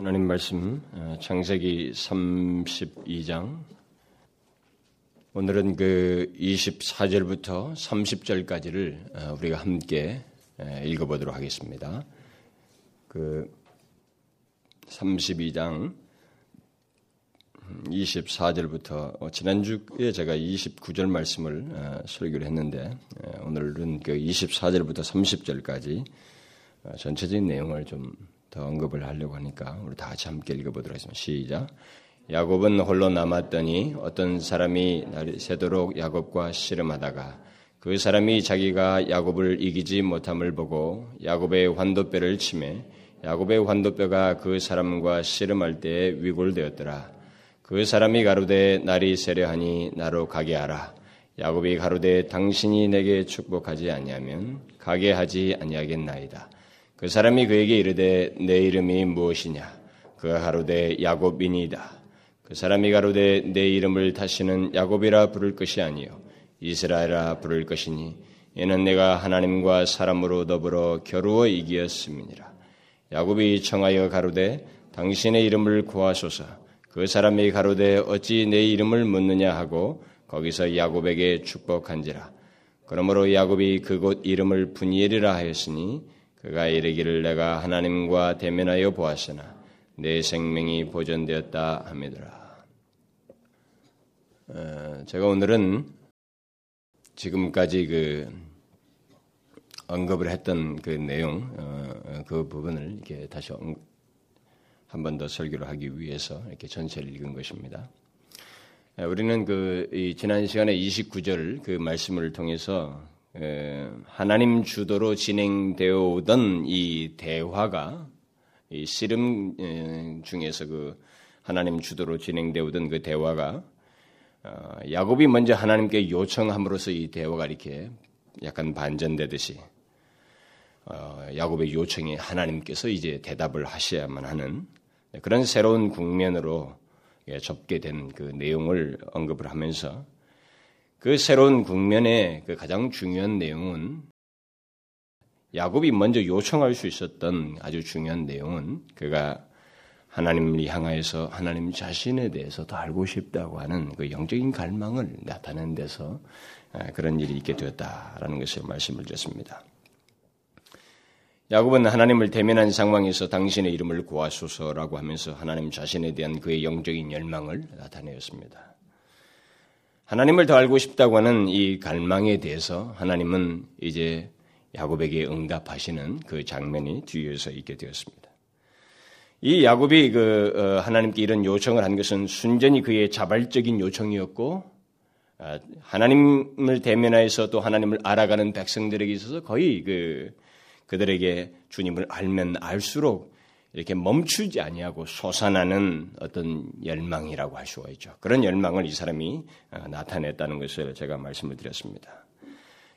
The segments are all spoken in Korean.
하나님 말씀 어, 창세기 32장 오늘은 그 24절부터 30절까지를 어, 우리가 함께 읽어보도록 하겠습니다. 그 32장 24절부터 어, 지난주에 제가 29절 말씀을 설교를 했는데 오늘은 그 24절부터 30절까지 전체적인 내용을 좀 더 언급을 하려고 하니까 우리 다 같이 함께 읽어보도록 하겠습니다. 시작. 야곱은 홀로 남았더니 어떤 사람이 새도록 야곱과 씨름하다가 그 사람이 자기가 야곱을 이기지 못함을 보고 야곱의 환도뼈를 치매 야곱의 환도뼈가 그 사람과 씨름할 때에 위골되었더라. 그 사람이 가로되 날이 세려하니 나로 가게 하라. 야곱이 가로되 당신이 내게 축복하지 아니하면 가게 하지 아니하겠나이다. 그 사람이 그에게 이르되 내 이름이 무엇이냐? 그가 가로되 야곱이니이다. 그 사람이 가로되 내 이름을 다시는 야곱이라 부를 것이 아니요 이스라엘아 부를 것이니 이는 내가 하나님과 사람으로 더불어 겨루어 이기었음이니라. 야곱이 청하여 가로되 당신의 이름을 구하소서. 그 사람이 가로되 어찌 내 이름을 묻느냐 하고 거기서 야곱에게 축복한지라. 그러므로 야곱이 그곳 이름을 분이엘이라 하였으니 그가 이르기를 내가 하나님과 대면하여 보았으나 내 생명이 보존되었다 함이더라. 어, 제가 오늘은 지금까지 그 언급을 했던 그 내용 어, 그 부분을 이렇게 다시 한 번 더 설교를 하기 위해서 이렇게 전체를 읽은 것입니다. 우리는 그 지난 시간에 29절 그 말씀을 통해서 하나님 주도로 진행되어 오던 이 대화가 이 씨름 중에서 그 하나님 주도로 진행되어 오던 그 대화가 어, 야곱이 먼저 하나님께 요청함으로써 이 대화가 이렇게 약간 반전되듯이 어, 야곱의 요청에 하나님께서 이제 대답을 하셔야만 하는 그런 새로운 국면으로 예, 접게 된 그 내용을 언급을 하면서 그 새로운 국면의 그 가장 중요한 내용은 야곱이 먼저 요청할 수 있었던 아주 중요한 내용은 그가 하나님을 향하여서 하나님 자신에 대해서 더 알고 싶다고 하는 그 영적인 갈망을 나타낸 데서 아, 그런 일이 있게 되었다라는 것을 말씀을 드렸습니다. 야곱은 하나님을 대면한 상황에서 당신의 이름을 구하소서라고 하면서 하나님 자신에 대한 그의 영적인 열망을 나타내었습니다. 하나님을 더 알고 싶다고 하는 이 갈망에 대해서 하나님은 이제 야곱에게 응답하시는 그 장면이 뒤에서 있게 되었습니다. 이 야곱이 그 어, 하나님께 이런 요청을 한 것은 순전히 그의 자발적인 요청이었고 아, 하나님을 대면하여서 또 하나님을 알아가는 백성들에게 있어서 거의 그 그들에게 주님을 알면 알수록 이렇게 멈추지 아니하고 솟아나는 어떤 열망이라고 할 수가 있죠. 그런 열망을 이 사람이 어, 나타냈다는 것을 제가 말씀을 드렸습니다.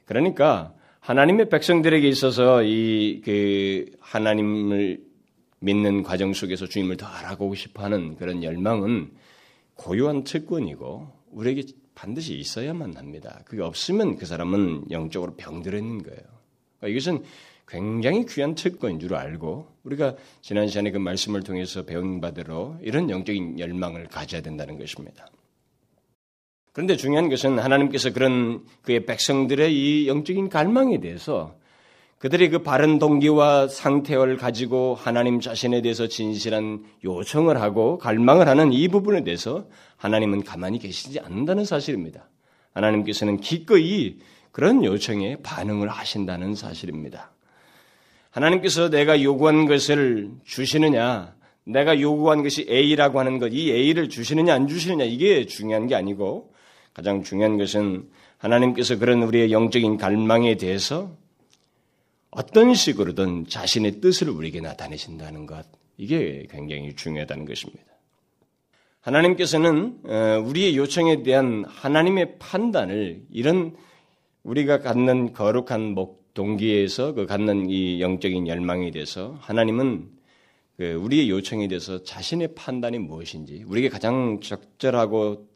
그러니까 하나님의 백성들에게 있어서 이 그 하나님을 믿는 과정 속에서 주님을 더 알아가고 싶어하는 그런 열망은 고유한 특권이고 우리에게 반드시 있어야만 합니다. 그게 없으면 그 사람은 영적으로 병들어 있는 거예요. 그러니까 이것은 굉장히 귀한 특권인 줄 알고 우리가 지난 시간에 그 말씀을 통해서 배운 바대로 이런 영적인 열망을 가져야 된다는 것입니다. 그런데 중요한 것은 하나님께서 그런 그의 백성들의 이 영적인 갈망에 대해서 그들의 그 바른 동기와 상태를 가지고 하나님 자신에 대해서 진실한 요청을 하고 갈망을 하는 이 부분에 대해서 하나님은 가만히 계시지 않는다는 사실입니다. 하나님께서는 기꺼이 그런 요청에 반응을 하신다는 사실입니다. 하나님께서 내가 요구한 것을 주시느냐, 내가 요구한 것이 A라고 하는 것, 이 A를 주시느냐 안 주시느냐 이게 중요한 게 아니고 가장 중요한 것은 하나님께서 그런 우리의 영적인 갈망에 대해서 어떤 식으로든 자신의 뜻을 우리에게 나타내신다는 것, 이게 굉장히 중요하다는 것입니다. 하나님께서는 어, 우리의 요청에 대한 하나님의 판단을 이런 우리가 갖는 거룩한 목 동기에서 그 갖는 이 영적인 열망에 대해서 하나님은 그 우리의 요청에 대해서 자신의 판단이 무엇인지, 우리에게 가장 적절하고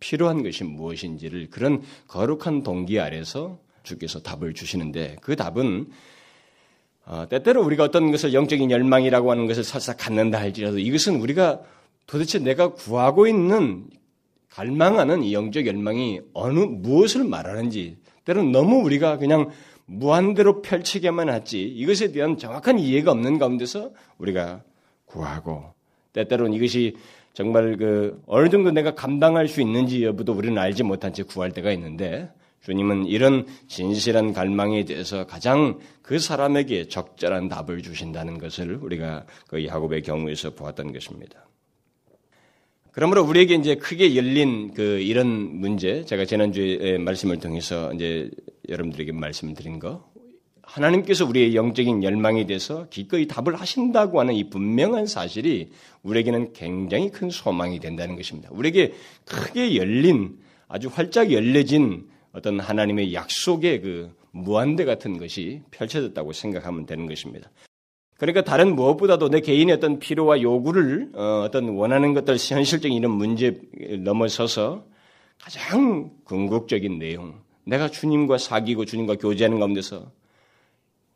필요한 것이 무엇인지를 그런 거룩한 동기 아래서 주께서 답을 주시는데 그 답은 어, 때때로 우리가 어떤 것을 영적인 열망이라고 하는 것을 살짝 갖는다 할지라도 이것은 우리가 도대체 내가 구하고 있는 갈망하는 이 영적 열망이 어느 무엇을 말하는지 때로는 너무 우리가 그냥 무한대로 펼치게만 하지 이것에 대한 정확한 이해가 없는 가운데서 우리가 구하고 때때로는 이것이 정말 그 어느 정도 내가 감당할 수 있는지 여부도 우리는 알지 못한 채 구할 때가 있는데 주님은 이런 진실한 갈망에 대해서 가장 그 사람에게 적절한 답을 주신다는 것을 우리가 그 야곱의 경우에서 보았던 것입니다. 그러므로 우리에게 이제 크게 열린 그 이런 문제, 제가 지난주에 말씀을 통해서 이제 여러분들에게 말씀을 드린 거, 하나님께서 우리의 영적인 열망에 대해서 기꺼이 답을 하신다고 하는 이 분명한 사실이 우리에게는 굉장히 큰 소망이 된다는 것입니다. 우리에게 크게 열린 아주 활짝 열려진 어떤 하나님의 약속의 그 무한대 같은 것이 펼쳐졌다고 생각하면 되는 것입니다. 그러니까 다른 무엇보다도 내 개인의 어떤 필요와 요구를 어, 떤 원하는 것들 현실적인 이런 문제 넘어서서 가장 궁극적인 내용, 내가 주님과 사귀고 주님과 교제하는 가운데서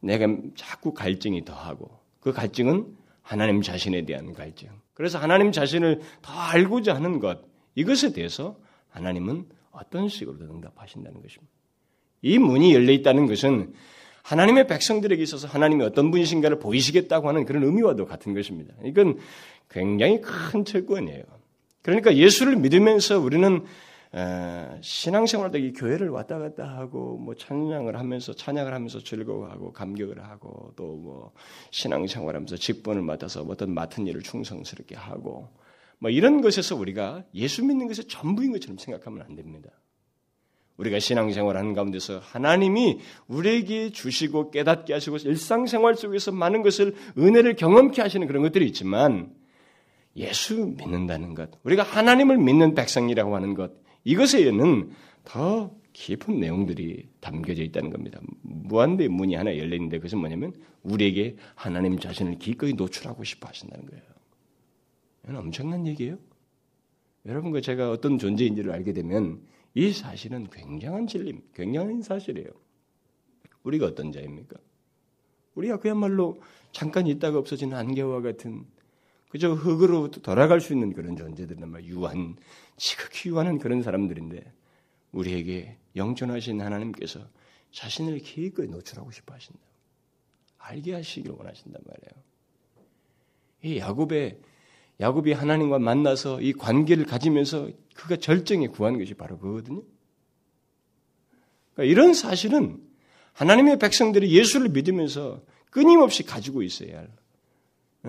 내가 자꾸 갈증이 더하고 그 갈증은 하나님 자신에 대한 갈증. 그래서 하나님 자신을 더 알고자 하는 것 이것에 대해서 하나님은 어떤 식으로 응답하신다는 것입니다. 이 문이 열려 있다는 것은 하나님의 백성들에게 있어서 하나님이 어떤 분이신가를 보이시겠다고 하는 그런 의미와도 같은 것입니다. 이건 굉장히 큰 채권이에요. 그러니까 예수를 믿으면서 우리는 신앙생활도 이 교회를 왔다 갔다 하고 뭐 찬양을 하면서 찬양을 하면서 즐거워하고 감격을 하고 또 뭐 신앙생활하면서 직분을 맡아서 어떤 맡은 일을 충성스럽게 하고 뭐 이런 것에서 우리가 예수 믿는 것이 전부인 것처럼 생각하면 안 됩니다. 우리가 신앙생활 하는 가운데서 하나님이 우리에게 주시고 깨닫게 하시고 일상생활 속에서 많은 것을 은혜를 경험케 하시는 그런 것들이 있지만 예수 믿는다는 것, 우리가 하나님을 믿는 백성이라고 하는 것, 이것에는 더 깊은 내용들이 담겨져 있다는 겁니다. 무한대의 문이 하나 열려 있는데 그것은 뭐냐면 우리에게 하나님 자신을 기꺼이 노출하고 싶어 하신다는 거예요. 이건 엄청난 얘기예요. 여러분과 제가 어떤 존재인지를 알게 되면 이 사실은 굉장한 진리, 굉장한 사실이에요. 우리가 어떤 자입니까? 우리가 그야말로 잠깐 있다가 없어지는 안개와 같은 그저 흙으로 돌아갈 수 있는 그런 존재들은 막 유한, 지극히 유한한 그런 사람들인데 우리에게 영존하신 하나님께서 자신을 기꺼이 노출하고 싶어 하신다. 알게 하시기를 원하신단 말이에요. 이 야곱의 야곱이 하나님과 만나서 이 관계를 가지면서 그가 절정에 구한 것이 바로 그거거든요. 그러니까 이런 사실은 하나님의 백성들이 예수를 믿으면서 끊임없이 가지고 있어야 할.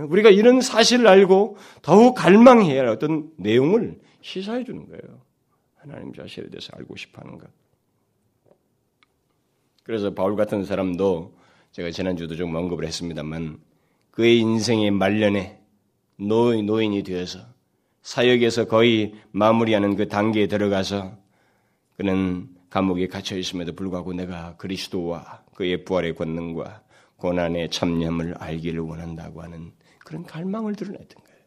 우리가 이런 사실을 알고 더욱 갈망해야 할 어떤 내용을 시사해 주는 거예요. 하나님 자신에 대해서 알고 싶어 하는 것. 그래서 바울 같은 사람도 제가 지난주도 좀 언급을 했습니다만 그의 인생의 말년에 노인, 노인이 되어서 사역에서 거의 마무리하는 그 단계에 들어가서 그는 감옥에 갇혀 있음에도 불구하고 내가 그리스도와 그의 부활의 권능과 고난의 참념을 알기를 원한다고 하는 그런 갈망을 드러냈던 거예요.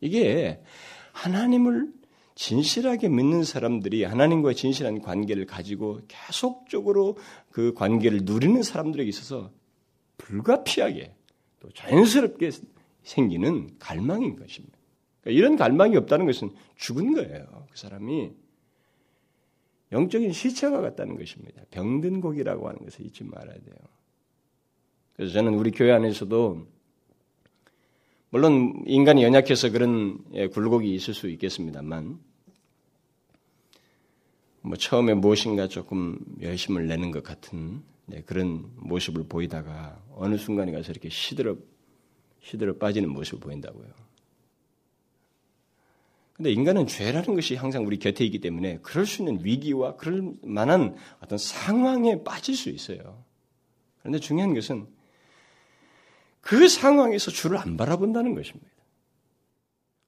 이게 하나님을 진실하게 믿는 사람들이 하나님과 진실한 관계를 가지고 계속적으로 그 관계를 누리는 사람들에게 있어서 불가피하게 또 자연스럽게 생기는 갈망인 것입니다. 그러니까 이런 갈망이 없다는 것은 죽은 거예요. 그 사람이 영적인 시체가 같다는 것입니다. 병든 고기라고 하는 것을 잊지 말아야 돼요. 그래서 저는 우리 교회 안에서도 물론 인간이 연약해서 그런 예, 굴곡이 있을 수 있겠습니다만 뭐 처음에 무엇인가 조금 열심을 내는 것 같은 네, 그런 모습을 보이다가 어느 순간에 가서 이렇게 시들어 시들어 빠지는 모습을 보인다고요. 근데 인간은 죄라는 것이 항상 우리 곁에 있기 때문에 그럴 수 있는 위기와 그럴 만한 어떤 상황에 빠질 수 있어요. 그런데 중요한 것은 그 상황에서 주를 안 바라본다는 것입니다.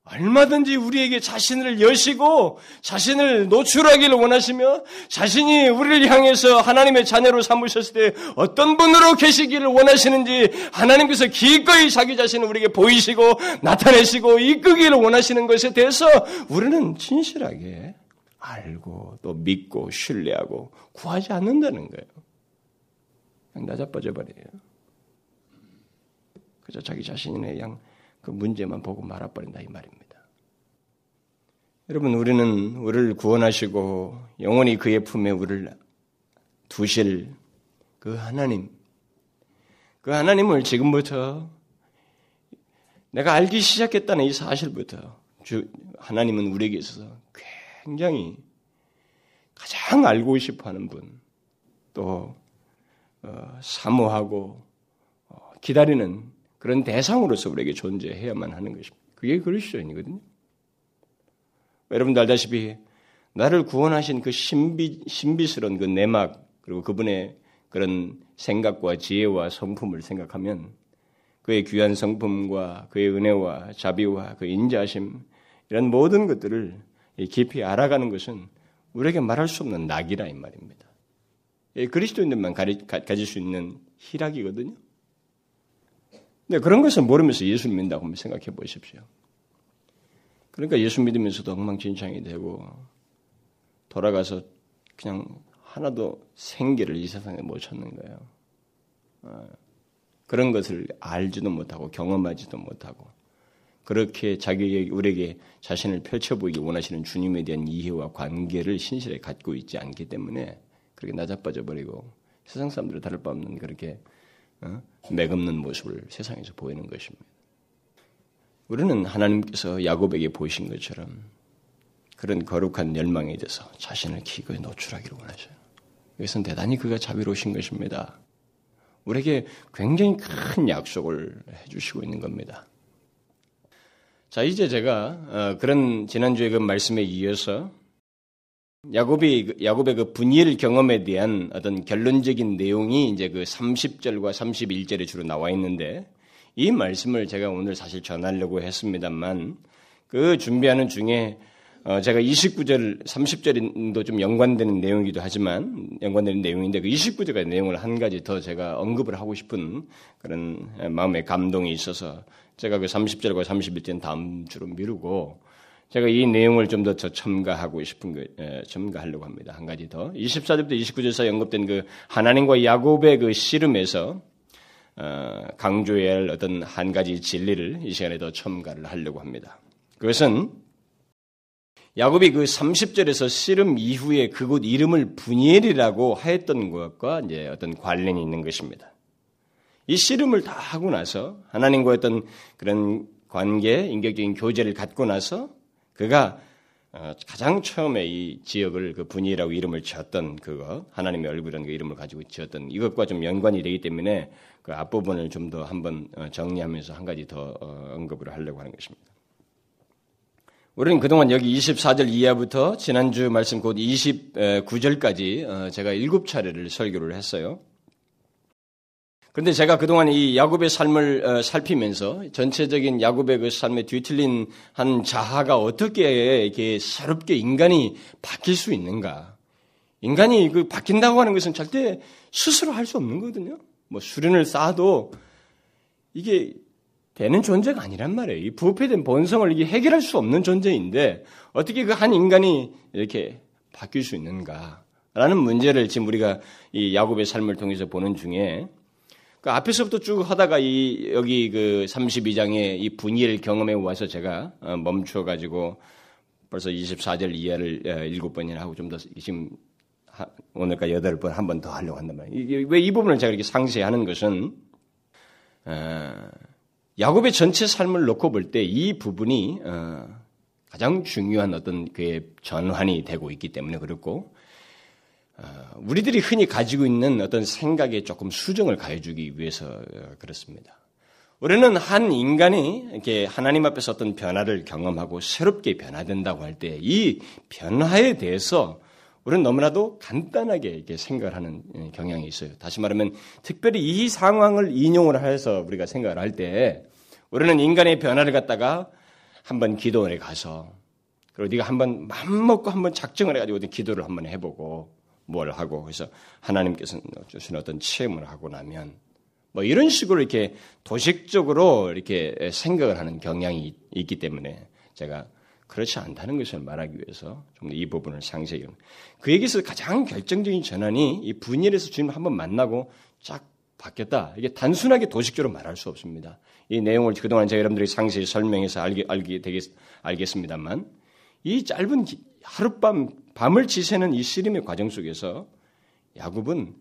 얼마든지 우리에게 자신을 여시고 자신을 노출하기를 원하시며 자신이 우리를 향해서 하나님의 자녀로 삼으셨을 때 어떤 분으로 계시기를 원하시는지 하나님께서 기꺼이 자기 자신을 우리에게 보이시고 나타내시고 이끄기를 원하시는 것에 대해서 우리는 진실하게 알고 또 믿고 신뢰하고 구하지 않는다는 거예요. 그냥 나자빠져 버려요. 그저 자기 자신의 양 그 문제만 보고 말아버린다 이 말입니다. 여러분 우리는 우리를 구원하시고 영원히 그의 품에 우리를 두실 그 하나님 그 하나님을 지금부터 내가 알기 시작했다는 이 사실부터 주 하나님은 우리에게 있어서 굉장히 가장 알고 싶어하는 분, 또 어, 사모하고 어, 기다리는 그런 대상으로서 우리에게 존재해야만 하는 것입니다. 그게 그리스도인이거든요. 여러분도 알다시피 나를 구원하신 그 신비 신비스러운 그 내막 그리고 그분의 그런 생각과 지혜와 성품을 생각하면 그의 귀한 성품과 그의 은혜와 자비와 그 인자심 이런 모든 것들을 깊이 알아가는 것은 우리에게 말할 수 없는 낙이라 이 말입니다. 그리스도인들만 가질 수 있는 희락이거든요. 근데 그런 것을 모르면서 예수 믿는다고 한번 생각해 보십시오. 그러니까 예수 믿으면서도 엉망진창이 되고 돌아가서 그냥 하나도 생기를 이 세상에 못 찾는 거예요. 어, 그런 것을 알지도 못하고 경험하지도 못하고 그렇게 자기에게 우리에게 자신을 펼쳐 보이기 원하시는 주님에 대한 이해와 관계를 신실하게 갖고 있지 않기 때문에 그렇게 낮아빠져 버리고 세상 사람들을 다를 바 없는 그렇게 어? 맥없는 모습을 세상에서 보이는 것입니다. 우리는 하나님께서 야곱에게 보이신 것처럼 그런 거룩한 열망에 대해서 자신을 기거에 노출하기를 원하셔요. 이것은 대단히 그가 자비로우신 것입니다. 우리에게 굉장히 큰 약속을 해주시고 있는 겁니다. 자, 이제 제가 어, 그런 지난주에 그 말씀에 이어서 야곱이 야곱의 그 분일 경험에 대한 어떤 결론적인 내용이 이제 그 30절과 31절에 주로 나와 있는데 이 말씀을 제가 오늘 사실 전하려고 했습니다만 그 준비하는 중에 어 제가 29절, 30절도 좀 연관되는 내용이기도 하지만 연관되는 내용인데 그 29절의 내용을 한 가지 더 제가 언급을 하고 싶은 그런 마음의 감동이 있어서 제가 그 30절과 31절은 다음 주로 미루고 제가 이 내용을 좀 더 첨가하고 싶은 거, 에, 첨가하려고 합니다. 한 가지 더. 24절부터 29절에서 언급된 그 하나님과 야곱의 그 씨름에서 어, 강조해야 할 어떤 한 가지 진리를 이 시간에 더 첨가를 하려고 합니다. 그것은 야곱이 그 30절에서 씨름 이후에 그곳 이름을 분이엘이라고 하였던 것과 이제 어떤 관련이 있는 것입니다. 이 씨름을 다 하고 나서 하나님과 어떤 그런 관계, 인격적인 교제를 갖고 나서 그가 어, 가장 처음에 이 지역을 그 분이라고 이름을 지었던 그거 하나님의 얼굴이라는 그 이름을 가지고 지었던 이것과 좀 연관이 되기 때문에 그 앞부분을 좀 더 한번 어, 정리하면서 한 가지 더 어, 언급을 하려고 하는 것입니다. 우리는 그동안 여기 24절 이하부터 지난주 말씀 곧 29절까지 제가 일곱 차례를 설교를 했어요. 그런데 제가 그동안 이 야곱의 삶을 어, 살피면서 전체적인 야곱의 그 삶에 뒤틀린 한 자아가 어떻게 이렇게 새롭게 인간이 바뀔 수 있는가? 인간이 그 바뀐다고 하는 것은 절대 스스로 할 수 없는 거거든요. 뭐 수련을 쌓아도 이게 되는 존재가 아니란 말이에요. 이 부패된 본성을 이게 해결할 수 없는 존재인데 어떻게 그 한 인간이 이렇게 바뀔 수 있는가라는 문제를 지금 우리가 이 야곱의 삶을 통해서 보는 중에 그 앞에서부터 쭉 하다가 이 여기 그 32장의 이 분위기를 경험해 와서 제가 어, 멈춰 가지고 벌써 24절 이하를 7번이나 어, 하고 좀 더 지금 오늘까지 8번 한 번 더 하려고 한단 말이에요. 왜 이 부분을 제가 이렇게 상세히 하는 것은 어, 야곱의 전체 삶을 놓고 볼 때 이 부분이 가장 중요한 어떤 그의 전환이 되고 있기 때문에 그렇고 어, 우리들이 흔히 가지고 있는 어떤 생각에 조금 수정을 가해주기 위해서 어, 그렇습니다. 우리는 한 인간이 이렇게 하나님 앞에서 어떤 변화를 경험하고 새롭게 변화된다고 할 때 이 변화에 대해서 우리는 너무나도 간단하게 이렇게 생각을 하는 예, 경향이 있어요. 다시 말하면 특별히 이 상황을 인용을 해서 우리가 생각을 할 때 우리는 인간의 변화를 갖다가 한번 기도원에 가서 그리고 네가 한번 맘 먹고 한번 작정을 해가지고 기도를 한번 해보고 뭘 하고 그래서 하나님께서 주신 어떤 체험을 하고 나면 뭐 이런 식으로 이렇게 도식적으로 이렇게 생각을 하는 경향이 있기 때문에 제가 그렇지 않다는 것을 말하기 위해서 좀 이 부분을 상세히 그 얘기에서 가장 결정적인 전환이 이 분열에서 주님 한번 만나고 쫙 바뀌었다. 이게 단순하게 도식적으로 말할 수 없습니다. 이 내용을 그동안 제가 여러분들이 상세히 설명해서 알게, 알게 되겠, 알겠습니다만 이 짧은 하룻밤 밤을 지새는 이 씨름의 과정 속에서 야곱은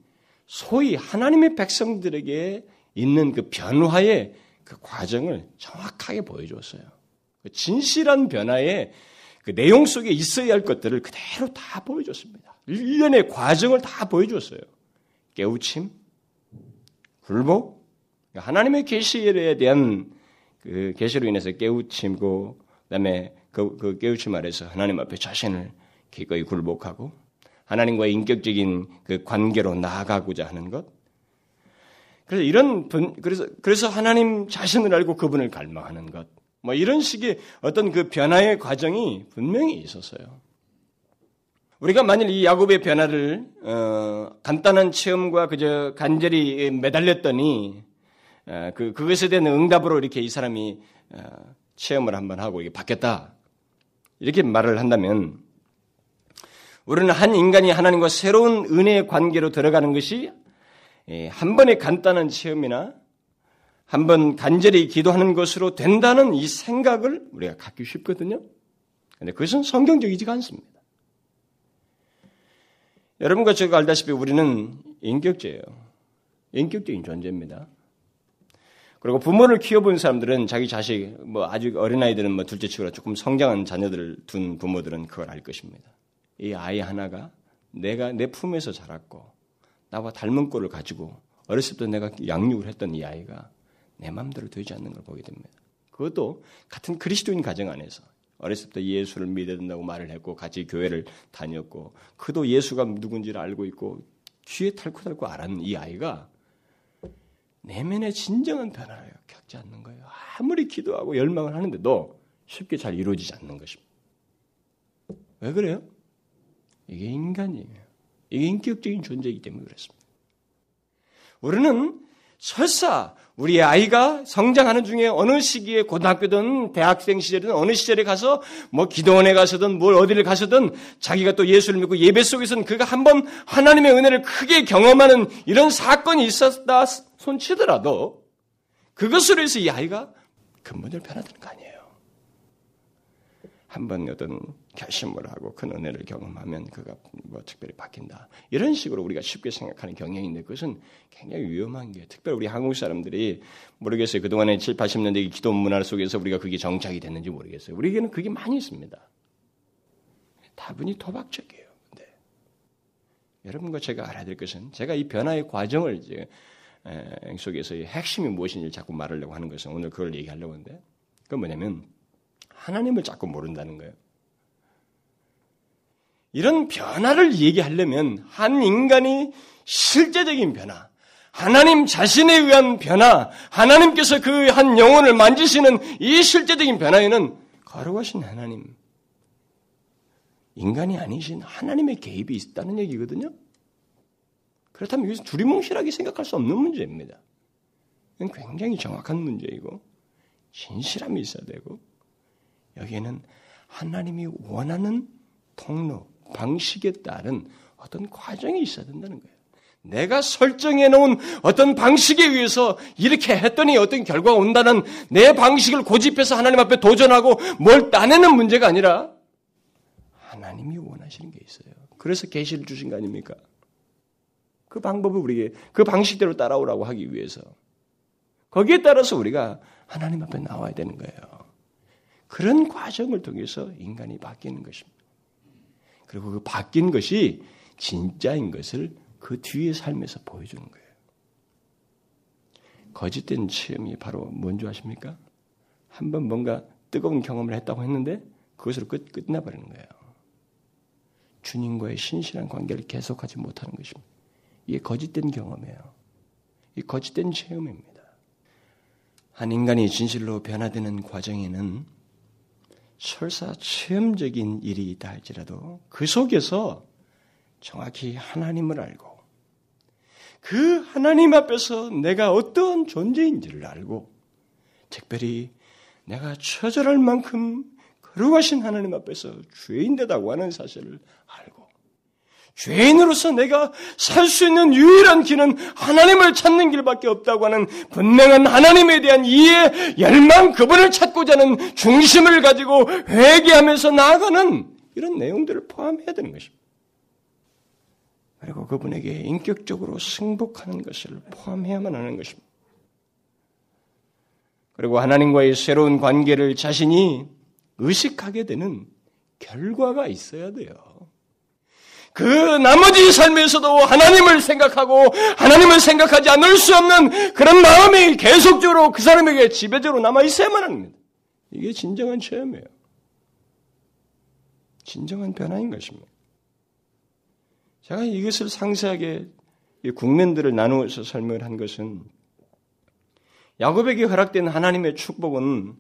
소위 하나님의 백성들에게 있는 그 변화의 그 과정을 정확하게 보여줬어요. 그 진실한 변화의 그 내용 속에 있어야 할 것들을 그대로 다 보여줬습니다. 일련의 과정을 다 보여줬어요. 깨우침, 굴복, 그러니까 하나님의 계시에 대한 그 계시로 인해서 깨우침고 그다음에 그, 그 깨우침 아래서 하나님 앞에 자신을 기꺼이 굴복하고 하나님과의 인격적인 그 관계로 나아가고자 하는 것. 그래서 이런 분, 그래서 그래서 하나님 자신을 알고 그분을 갈망하는 것. 뭐 이런 식의 어떤 그 변화의 과정이 분명히 있었어요. 우리가 만일 이 야곱의 변화를 어, 간단한 체험과 그저 간절히 매달렸더니 어, 그 그것에 대한 응답으로 이렇게 이 사람이 어, 체험을 한번 하고 이게 바뀌었다 이렇게 말을 한다면 우리는 한 인간이 하나님과 새로운 은혜의 관계로 들어가는 것이 예, 한 번의 간단한 체험이나 한 번 간절히 기도하는 것으로 된다는 이 생각을 우리가 갖기 쉽거든요. 근데 그것은 성경적이지가 않습니다. 여러분과 제가 알다시피 우리는 인격제예요. 인격적인 존재입니다. 그리고 부모를 키워본 사람들은 자기 자식, 뭐 아직 어린아이들은 뭐 둘째 치고라 조금 성장한 자녀들을 둔 부모들은 그걸 알 것입니다. 이 아이 하나가 내가 내 품에서 자랐고 나와 닮은 꼴을 가지고 어렸을 때 내가 양육을 했던 이 아이가 내 마음대로 되지 않는 걸 보게 됩니다. 그것도 같은 그리스도인 가정 안에서 어렸을 때 예수를 믿어야 된다고 말을 했고 같이 교회를 다녔고 그도 예수가 누군지를 알고 있고 귀에 탈코탈코 알았는 이 아이가 내면의 진정한 변화를 겪지 않는 거예요. 아무리 기도하고 열망을 하는데도 쉽게 잘 이루어지지 않는 것입니다. 왜 그래요? 이게 인간이에요. 이게 인격적인 존재이기 때문에 그렇습니다. 우리는 설사 우리 아이가 성장하는 중에 어느 시기에 고등학교든 대학생 시절이든 어느 시절에 가서 뭐 기도원에 가서든 뭘 어디를 가서든 자기가 또 예수를 믿고 예배 속에서는 그가 한번 하나님의 은혜를 크게 경험하는 이런 사건이 있었다 손치더라도 그것으로 해서 이 아이가 근본적으로 변화되는 거 아니에요. 한번 어떤 결심을 하고 큰 은혜를 경험하면 그가 뭐 특별히 바뀐다. 이런 식으로 우리가 쉽게 생각하는 경향인데 그것은 굉장히 위험한 게 특별히 우리 한국 사람들이 모르겠어요. 그동안에 7, 80년대 기도 문화 속에서 우리가 그게 정착이 됐는지 모르겠어요. 우리에게는 그게 많이 있습니다. 다분히 도박적이에요. 근데 여러분과 제가 알아야 될 것은 제가 이 변화의 과정을 이제 속에서 의 핵심이 무엇인지 자꾸 말하려고 하는 것은 오늘 그걸 얘기하려고 하는데 그건 뭐냐면 하나님을 자꾸 모른다는 거예요. 이런 변화를 얘기하려면 한 인간이 실제적인 변화, 하나님 자신에 의한 변화, 하나님께서 그 한 영혼을 만지시는 이 실제적인 변화에는 거룩하신 하나님, 인간이 아니신 하나님의 개입이 있다는 얘기거든요. 그렇다면 여기서 두리뭉실하게 생각할 수 없는 문제입니다. 이건 굉장히 정확한 문제이고 진실함이 있어야 되고 여기에는 하나님이 원하는 통로, 방식에 따른 어떤 과정이 있어야 된다는 거예요. 내가 설정해 놓은 어떤 방식에 의해서 이렇게 했더니 어떤 결과가 온다는 내 방식을 고집해서 하나님 앞에 도전하고 뭘 따내는 문제가 아니라 하나님이 원하시는 게 있어요. 그래서 계시를 주신 거 아닙니까? 그 방법을 우리에게 그 방식대로 따라오라고 하기 위해서 거기에 따라서 우리가 하나님 앞에 나와야 되는 거예요. 그런 과정을 통해서 인간이 바뀌는 것입니다. 그리고 그 바뀐 것이 진짜인 것을 그 뒤의 삶에서 보여주는 거예요. 거짓된 체험이 바로 뭔지 아십니까? 한번 뭔가 뜨거운 경험을 했다고 했는데 그것으로 끝, 끝나버리는 거예요. 주님과의 신실한 관계를 계속하지 못하는 것입니다. 이게 거짓된 경험이에요. 이 거짓된 체험입니다. 한 인간이 진실로 변화되는 과정에는 설사 체험적인 일이 있다 할지라도 그 속에서 정확히 하나님을 알고 그 하나님 앞에서 내가 어떤 존재인지를 알고 특별히 내가 처절할 만큼 거룩하신 하나님 앞에서 죄인되다고 하는 사실을 알고 죄인으로서 내가 살 수 있는 유일한 길은 하나님을 찾는 길밖에 없다고 하는 분명한 하나님에 대한 이해, 열망, 그분을 찾고자 하는 중심을 가지고 회개하면서 나아가는 이런 내용들을 포함해야 되는 것입니다. 그리고 그분에게 인격적으로 승복하는 것을 포함해야만 하는 것입니다. 그리고 하나님과의 새로운 관계를 자신이 의식하게 되는 결과가 있어야 돼요. 그 나머지 삶에서도 하나님을 생각하고 하나님을 생각하지 않을 수 없는 그런 마음이 계속적으로 그 사람에게 지배적으로 남아 있어야만 합니다. 이게 진정한 체험이에요. 진정한 변화인 것입니다. 제가 이것을 상세하게 국면들을 나누어서 설명을 한 것은 야곱에게 허락된 하나님의 축복은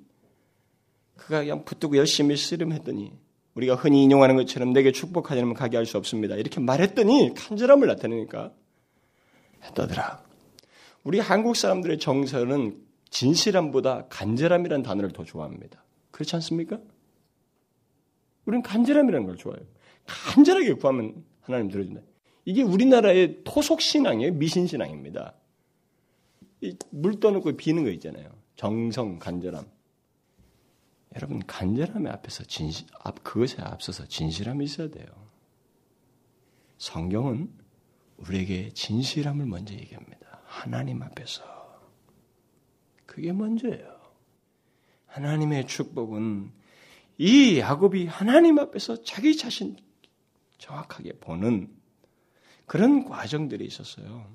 그가 그냥 붙들고 열심히 씨름했더니 우리가 흔히 인용하는 것처럼 내게 축복하지 않으면 가게 할 수 없습니다. 이렇게 말했더니 간절함을 나타내니까 했다더라. 우리 한국 사람들의 정서는 진실함보다 간절함이라는 단어를 더 좋아합니다. 그렇지 않습니까? 우리는 간절함이라는 걸 좋아해요. 간절하게 구하면 하나님 들어준다. 이게 우리나라의 토속 신앙이에요. 미신 신앙입니다. 물 떠놓고 비는 거 있잖아요. 정성, 간절함. 여러분 간절함의 앞에서 진실, 앞 그것에 앞서서 진실함이 있어야 돼요. 성경은 우리에게 진실함을 먼저 얘기합니다. 하나님 앞에서 그게 먼저예요. 하나님의 축복은 이 야곱이 하나님 앞에서 자기 자신 정확하게 보는 그런 과정들이 있었어요.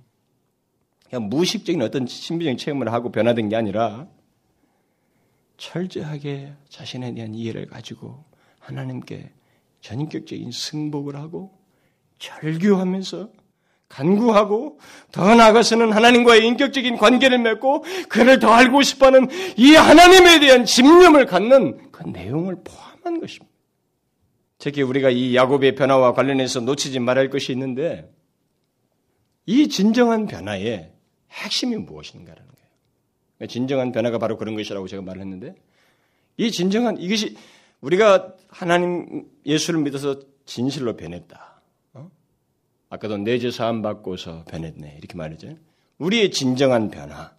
그냥 무의식적인 어떤 신비적인 체험을 하고 변화된 게 아니라 철저하게 자신에 대한 이해를 가지고 하나님께 전인격적인 승복을 하고 절규하면서 간구하고 더 나아가서는 하나님과의 인격적인 관계를 맺고 그를 더 알고 싶어하는 이 하나님에 대한 집념을 갖는 그 내용을 포함한 것입니다. 특히 우리가 이 야곱의 변화와 관련해서 놓치지 말할 것이 있는데 이 진정한 변화의 핵심이 무엇인가라는 거예요. 진정한 변화가 바로 그런 것이라고 제가 말을 했는데 이 진정한 이것이 우리가 하나님 예수를 믿어서 진실로 변했다. 어? 아까도 내죄 사함 받고서 변했네 이렇게 말이죠. 우리의 진정한 변화.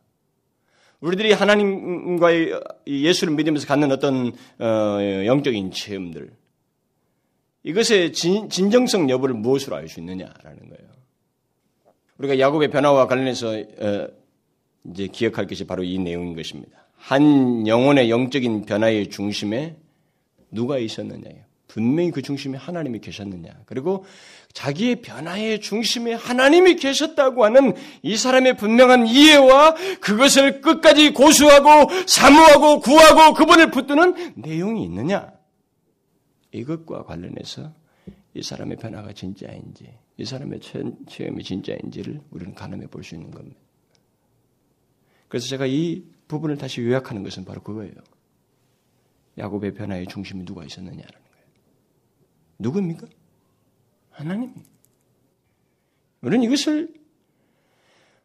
우리들이 하나님과의 예수를 믿으면서 갖는 어떤 어, 영적인 체험들 이것의 진, 정성 여부를 무엇으로 알 수 있느냐라는 거예요. 우리가 야곱의 변화와 관련해서 어, 이제 기억할 것이 바로 이 내용인 것입니다. 한 영혼의 영적인 변화의 중심에 누가 있었느냐요. 분명히 그 중심에 하나님이 계셨느냐. 그리고 자기의 변화의 중심에 하나님이 계셨다고 하는 이 사람의 분명한 이해와 그것을 끝까지 고수하고 사모하고 구하고 그분을 붙드는 내용이 있느냐. 이것과 관련해서 이 사람의 변화가 진짜인지, 이 사람의 체험이 진짜인지를 우리는 가늠해 볼 수 있는 겁니다. 그래서 제가 이 부분을 다시 요약하는 것은 바로 그거예요. 야곱의 변화의 중심이 누가 있었느냐라는 거예요. 누구입니까? 하나님. 우리는 이것을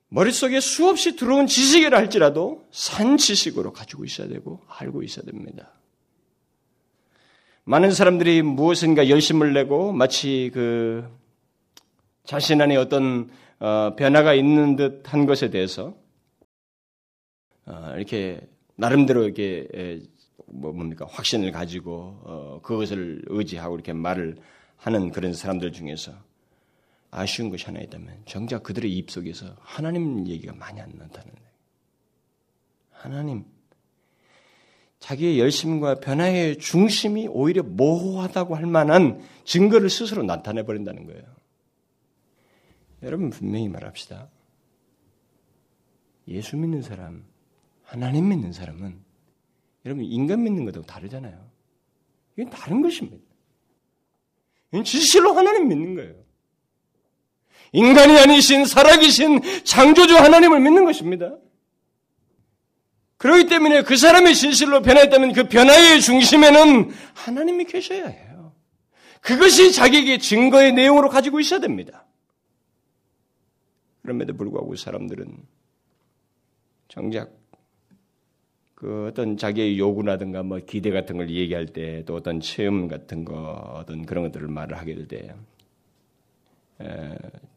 머릿속에 수없이 들어온 지식이라 할지라도 산 지식으로 가지고 있어야 되고 알고 있어야 됩니다. 많은 사람들이 무엇인가 열심을 내고 마치 그 자신 안에 어떤 어, 변화가 있는 듯한 것에 대해서 어, 이렇게 나름대로 이렇게 뭐 뭡니까 확신을 가지고 어, 그것을 의지하고 이렇게 말을 하는 그런 사람들 중에서 아쉬운 것이 하나 있다면 정작 그들의 입 속에서 하나님 얘기가 많이 안 나타나는 거예요. 하나님 자기의 열심과 변화의 중심이 오히려 모호하다고 할 만한 증거를 스스로 나타내 버린다는 거예요. 여러분 분명히 말합시다. 예수 믿는 사람, 하나님 믿는 사람은 여러분 인간 믿는 것하고 다르잖아요. 이건 다른 것입니다. 이건 진실로 하나님 믿는 거예요. 인간이 아니신 살아계신 창조주 하나님을 믿는 것입니다. 그렇기 때문에 그 사람의 진실로 변화했다면 그 변화의 중심에는 하나님이 계셔야 해요. 그것이 자기에게 증거의 내용으로 가지고 있어야 됩니다. 그럼에도 불구하고 사람들은 정작 그 어떤 자기의 요구라든가 뭐 기대 같은 걸 얘기할 때 또 어떤 체험 같은 거 어떤 그런 것들을 말을 하게 될 때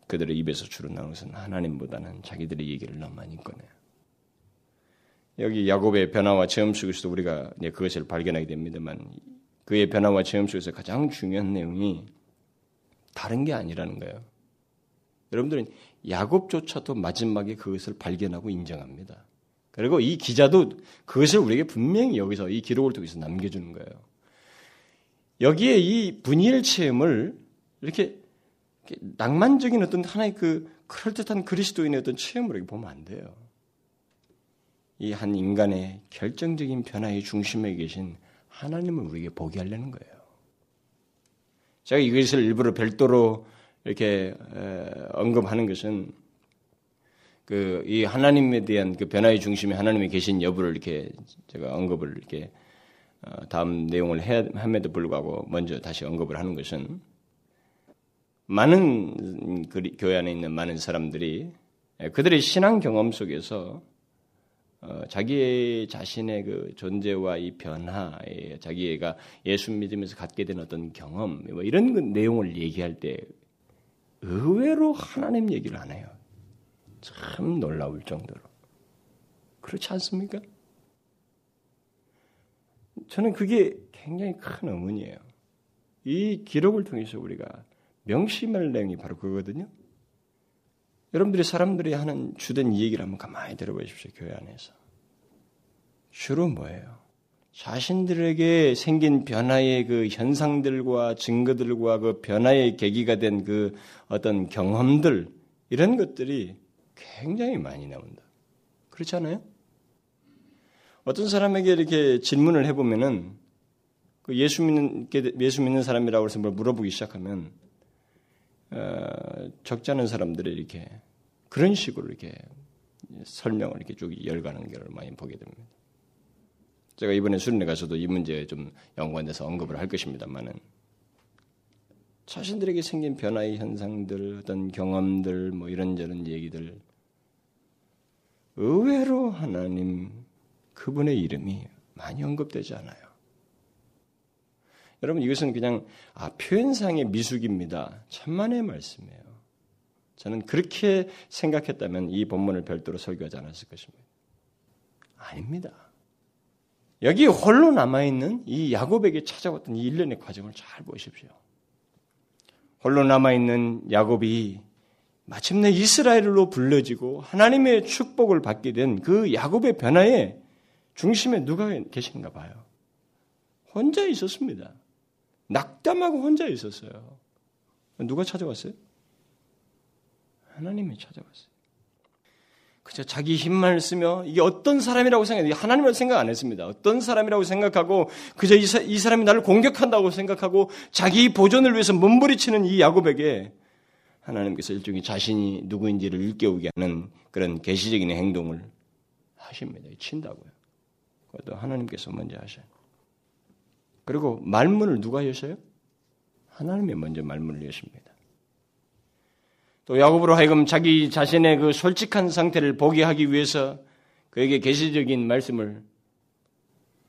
그들의 입에서 주로 나오는 것은 하나님보다는 자기들의 얘기를 너무 많이 꺼내요. 여기 야곱의 변화와 체험 속에서도 우리가 그것을 발견하게 됩니다만 그의 변화와 체험 속에서 가장 중요한 내용이 다른 게 아니라는 거예요. 여러분들은 야곱조차도 마지막에 그것을 발견하고 인정합니다. 그리고 이 기자도 그것을 우리에게 분명히 여기서 이 기록을 통해서 남겨주는 거예요. 여기에 이 분일 체험을 이렇게 낭만적인 어떤 하나의 그 그럴듯한 그리스도인의 어떤 체험으로 보면 안 돼요. 이 한 인간의 결정적인 변화의 중심에 계신 하나님을 우리에게 보게 하려는 거예요. 제가 이것을 일부러 별도로 이렇게 언급하는 것은 그 이 하나님에 대한 그 변화의 중심에 하나님이 계신 여부를 이렇게 제가 언급을 이렇게 어, 다음 내용을 함에도 불구하고 먼저 다시 언급을 하는 것은 많은 교회 안에 있는 많은 사람들이 그들의 신앙 경험 속에서 어, 자기 자신의 그 존재와 이 변화, 자기가 예수 믿으면서 갖게 된 어떤 경험, 뭐 이런 그 내용을 얘기할 때 의외로 하나님 얘기를 안 해요. 참 놀라울 정도로. 그렇지 않습니까? 저는 그게 굉장히 큰 의문이에요. 이 기록을 통해서 우리가 명심할 내용이 바로 그거거든요. 여러분들이 사람들이 하는 주된 얘기를 한번 가만히 들어보십시오. 교회 안에서. 주로 뭐예요? 자신들에게 생긴 변화의 그 현상들과 증거들과 그 변화의 계기가 된 그 어떤 경험들, 이런 것들이 굉장히 많이 나온다. 그렇지 않아요? 어떤 사람에게 이렇게 질문을 해보면은 그 예수 믿는 예수 믿는 사람이라고 해서 뭘 물어보기 시작하면 어, 적지 않은 사람들이 이렇게 그런 식으로 이렇게 설명을 이렇게 쭉 열가는 걸 많이 보게 됩니다. 제가 이번에 수련회 가서도 이 문제에 좀 연관돼서 언급을 할 것입니다만은 자신들에게 생긴 변화의 현상들, 어떤 경험들, 뭐 이런저런 얘기들 의외로 하나님 그분의 이름이 많이 언급되지 않아요. 여러분 이것은 그냥 아, 표현상의 미숙입니다. 천만의 말씀이에요. 저는 그렇게 생각했다면 이 본문을 별도로 설교하지 않았을 것입니다. 아닙니다. 여기 홀로 남아있는 이 야곱에게 찾아왔던 이 일련의 과정을 잘 보십시오. 홀로 남아있는 야곱이 마침내 이스라엘로 불러지고 하나님의 축복을 받게 된 그 야곱의 변화에 중심에 누가 계신가 봐요. 혼자 있었습니다. 낙담하고 혼자 있었어요. 누가 찾아왔어요? 하나님이 찾아왔어요. 그저 자기 힘만 쓰며 이게 어떤 사람이라고 생각해요. 하나님을 생각 안 했습니다. 어떤 사람이라고 생각하고 그저 이 사람이 나를 공격한다고 생각하고 자기 보존을 위해서 몸부리치는 이 야곱에게 하나님께서 일종의 자신이 누구인지를 일깨우게 하는 그런 계시적인 행동을 하십니다. 친다고요. 그것도 하나님께서 먼저 하셔요. 그리고 말문을 누가 여셔요? 하나님이 먼저 말문을 여십니다. 또 야곱으로 하여금 자기 자신의 그 솔직한 상태를 보게 하기 위해서 그에게 계시적인 말씀을